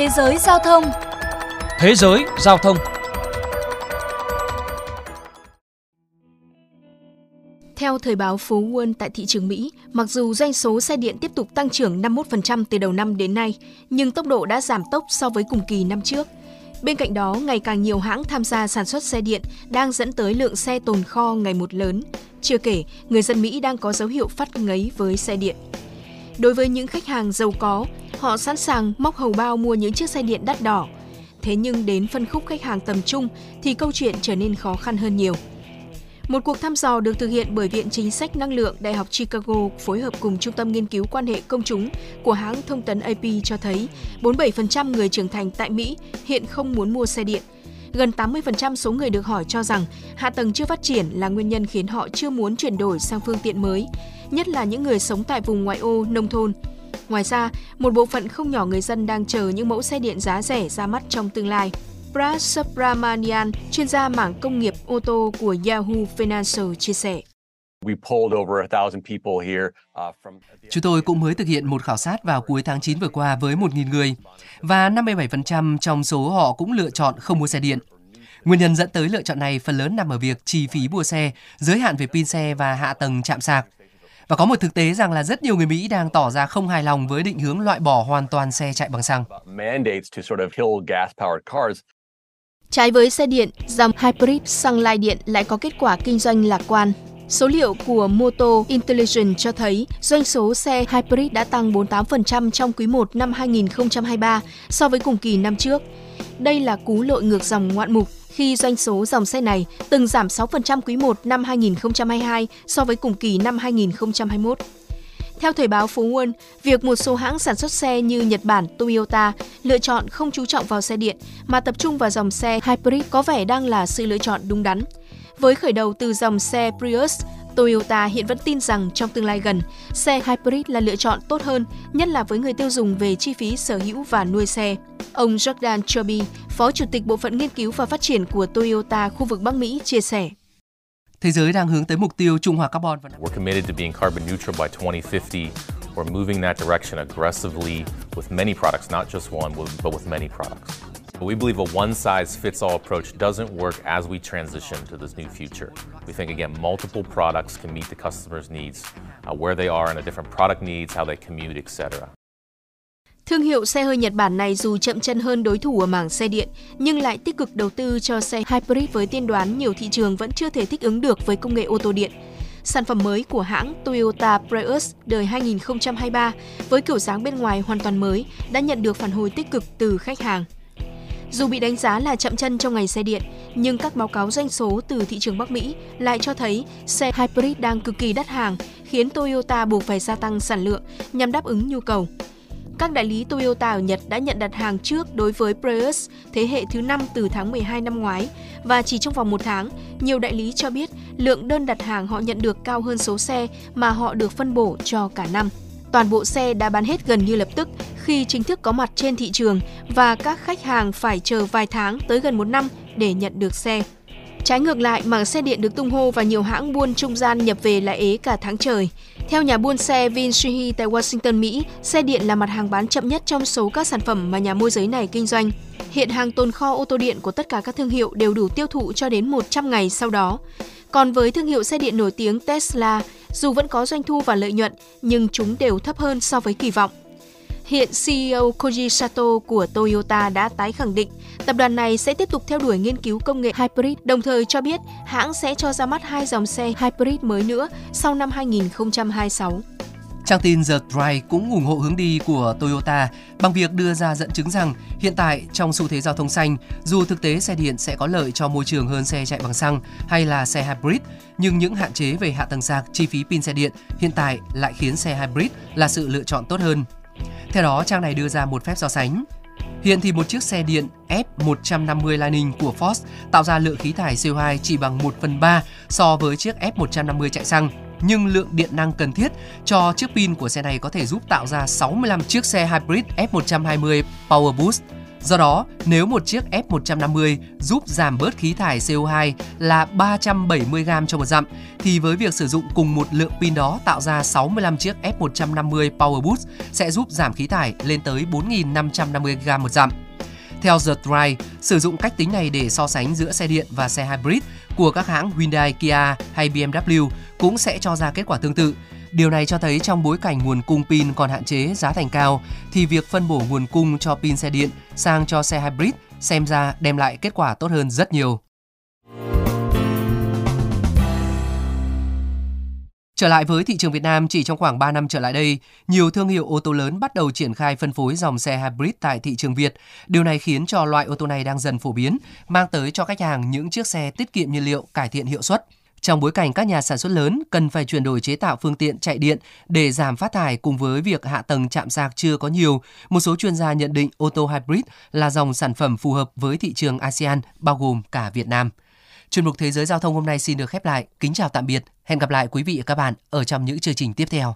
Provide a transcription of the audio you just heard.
Thế giới giao thông Thế giới giao thông Theo thời báo phố Wall tại thị trường Mỹ, mặc dù doanh số xe điện tiếp tục tăng trưởng 51% từ đầu năm đến nay, nhưng tốc độ đã giảm tốc so với cùng kỳ năm trước. Bên cạnh đó, ngày càng nhiều hãng tham gia sản xuất xe điện đang dẫn tới lượng xe tồn kho ngày một lớn. Chưa kể, người dân Mỹ đang có dấu hiệu phát ngấy với xe điện. Đối với những khách hàng giàu có, họ sẵn sàng móc hầu bao mua những chiếc xe điện đắt đỏ. Thế nhưng đến phân khúc khách hàng tầm trung thì câu chuyện trở nên khó khăn hơn nhiều. Một cuộc thăm dò được thực hiện bởi Viện Chính sách Năng lượng Đại học Chicago phối hợp cùng Trung tâm Nghiên cứu Quan hệ Công chúng của hãng thông tấn AP cho thấy 47% người trưởng thành tại Mỹ hiện không muốn mua xe điện. Gần 80% số người được hỏi cho rằng hạ tầng chưa phát triển là nguyên nhân khiến họ chưa muốn chuyển đổi sang phương tiện mới, nhất là những người sống tại vùng ngoại ô, nông thôn. Ngoài ra, một bộ phận không nhỏ người dân đang chờ những mẫu xe điện giá rẻ ra mắt trong tương lai. Brad Subramanian, chuyên gia mảng công nghiệp ô tô của Yahoo Financial chia sẻ. Chúng tôi cũng mới thực hiện một khảo sát vào cuối tháng 9 vừa qua với 1.000 người và 57% trong số họ cũng lựa chọn không mua xe điện. Nguyên nhân dẫn tới lựa chọn này phần lớn nằm ở việc chi phí mua xe, giới hạn về pin xe và hạ tầng chạm sạc. Và có một thực tế rằng là rất nhiều người Mỹ đang tỏ ra không hài lòng với định hướng loại bỏ hoàn toàn xe chạy bằng xăng. Trái với xe điện, dòng hybrid xăng lai điện lại có kết quả kinh doanh lạc quan. Số liệu của Moto Intelligence cho thấy doanh số xe hybrid đã tăng 48% trong quý 1 năm 2023 so với cùng kỳ năm trước. Đây là cú lội ngược dòng ngoạn mục khi doanh số dòng xe này từng giảm 6% quý 1 năm 2022 so với cùng kỳ năm 2021. Theo thời báo Phố Quân, việc một số hãng sản xuất xe như Nhật Bản, Toyota lựa chọn không chú trọng vào xe điện mà tập trung vào dòng xe hybrid có vẻ đang là sự lựa chọn đúng đắn. Với khởi đầu từ dòng xe Prius, Toyota hiện vẫn tin rằng trong tương lai gần, xe hybrid là lựa chọn tốt hơn, nhất là với người tiêu dùng về chi phí sở hữu và nuôi xe. Ông Jordan Chobi, Phó Chủ tịch Bộ phận Nghiên cứu và Phát triển của Toyota khu vực Bắc Mỹ chia sẻ. Thế giới đang hướng tới mục tiêu trung hòa carbon vào năm. We're committed to being carbon neutral by 2050. We're moving that direction aggressively with many products, not just one, but with many products. We believe a one size fits all approach doesn't work as we transition to this new future. We think, again, multiple products can meet the customer's needs, uh, where they are in a different product needs, how they commute, etc. Thương hiệu xe hơi Nhật Bản này dù chậm chân hơn đối thủ ở mảng xe điện, nhưng lại tích cực đầu tư cho xe hybrid với tiên đoán nhiều thị trường vẫn chưa thể thích ứng được với công nghệ ô tô điện. Sản phẩm mới của hãng Toyota Prius đời 2023 với kiểu dáng bên ngoài hoàn toàn mới đã nhận được phản hồi tích cực từ khách hàng. Dù bị đánh giá là chậm chân trong ngành xe điện, nhưng các báo cáo doanh số từ thị trường Bắc Mỹ lại cho thấy xe hybrid đang cực kỳ đắt hàng, khiến Toyota buộc phải gia tăng sản lượng nhằm đáp ứng nhu cầu. Các đại lý Toyota ở Nhật đã nhận đặt hàng trước đối với Prius thế hệ thứ 5 từ tháng 12 năm ngoái và chỉ trong vòng một tháng, nhiều đại lý cho biết lượng đơn đặt hàng họ nhận được cao hơn số xe mà họ được phân bổ cho cả năm. Toàn bộ xe đã bán hết gần như lập tức khi chính thức có mặt trên thị trường và các khách hàng phải chờ vài tháng tới gần một năm để nhận được xe. Trái ngược lại, mảng xe điện được tung hô và nhiều hãng buôn trung gian nhập về lại ế cả tháng trời. Theo nhà buôn xe Vinsuhi tại Washington, Mỹ, xe điện là mặt hàng bán chậm nhất trong số các sản phẩm mà nhà môi giới này kinh doanh. Hiện hàng tồn kho ô tô điện của tất cả các thương hiệu đều đủ tiêu thụ cho đến 100 ngày sau đó. Còn với thương hiệu xe điện nổi tiếng Tesla, dù vẫn có doanh thu và lợi nhuận, nhưng chúng đều thấp hơn so với kỳ vọng. Hiện CEO Koji Sato của Toyota đã tái khẳng định tập đoàn này sẽ tiếp tục theo đuổi nghiên cứu công nghệ hybrid, đồng thời cho biết hãng sẽ cho ra mắt hai dòng xe hybrid mới nữa sau năm 2026. Trang tin The Drive cũng ủng hộ hướng đi của Toyota bằng việc đưa ra dẫn chứng rằng hiện tại trong xu thế giao thông xanh, dù thực tế xe điện sẽ có lợi cho môi trường hơn xe chạy bằng xăng hay là xe hybrid, nhưng những hạn chế về hạ tầng sạc, chi phí pin xe điện hiện tại lại khiến xe hybrid là sự lựa chọn tốt hơn. Theo đó, trang này đưa ra một phép so sánh. Hiện thì một chiếc xe điện F150 Lightning của Ford tạo ra lượng khí thải CO2 chỉ bằng 1 phần 3 so với chiếc F150 chạy xăng, nhưng lượng điện năng cần thiết cho chiếc pin của xe này có thể giúp tạo ra 65 chiếc xe hybrid F120 Power Boost. Do đó, nếu một chiếc F150 giúp giảm bớt khí thải CO2 là 370 g cho một dặm, thì với việc sử dụng cùng một lượng pin đó tạo ra 65 chiếc F150 Power Boost sẽ giúp giảm khí thải lên tới 4.550 g một dặm. Theo The Drive, sử dụng cách tính này để so sánh giữa xe điện và xe hybrid của các hãng Hyundai, Kia hay BMW cũng sẽ cho ra kết quả tương tự. Điều này cho thấy trong bối cảnh nguồn cung pin còn hạn chế, giá thành cao, thì việc phân bổ nguồn cung cho pin xe điện sang cho xe hybrid xem ra đem lại kết quả tốt hơn rất nhiều. Trở lại với thị trường Việt Nam, chỉ trong khoảng 3 năm trở lại đây, nhiều thương hiệu ô tô lớn bắt đầu triển khai phân phối dòng xe hybrid tại thị trường Việt. Điều này khiến cho loại ô tô này đang dần phổ biến, mang tới cho khách hàng những chiếc xe tiết kiệm nhiên liệu, cải thiện hiệu suất. Trong bối cảnh các nhà sản xuất lớn cần phải chuyển đổi chế tạo phương tiện chạy điện để giảm phát thải cùng với việc hạ tầng chạm sạc chưa có nhiều, một số chuyên gia nhận định ô tô hybrid là dòng sản phẩm phù hợp với thị trường ASEAN bao gồm cả Việt Nam. Chuyên mục Thế giới Giao thông hôm nay xin được khép lại. Kính chào tạm biệt. Hẹn gặp lại quý vị và các bạn ở trong những chương trình tiếp theo.